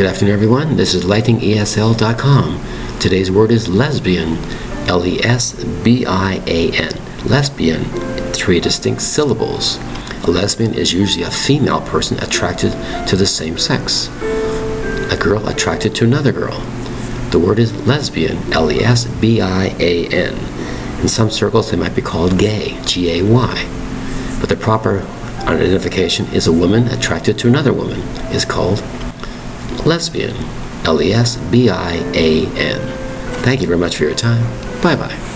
Good afternoon, everyone. This is lightingesl.com. Today's word is lesbian. L E S B I A N. Lesbian. Three distinct syllables. A lesbian is usually a female person attracted to the same sex. A girl attracted to another girl. The word is lesbian. L E S B I A N. In some circles, they might be called gay. G A Y. But the proper identification is a woman attracted to another woman is called lesbian. L E S B I A N. Thank you very much for your time. Bye bye.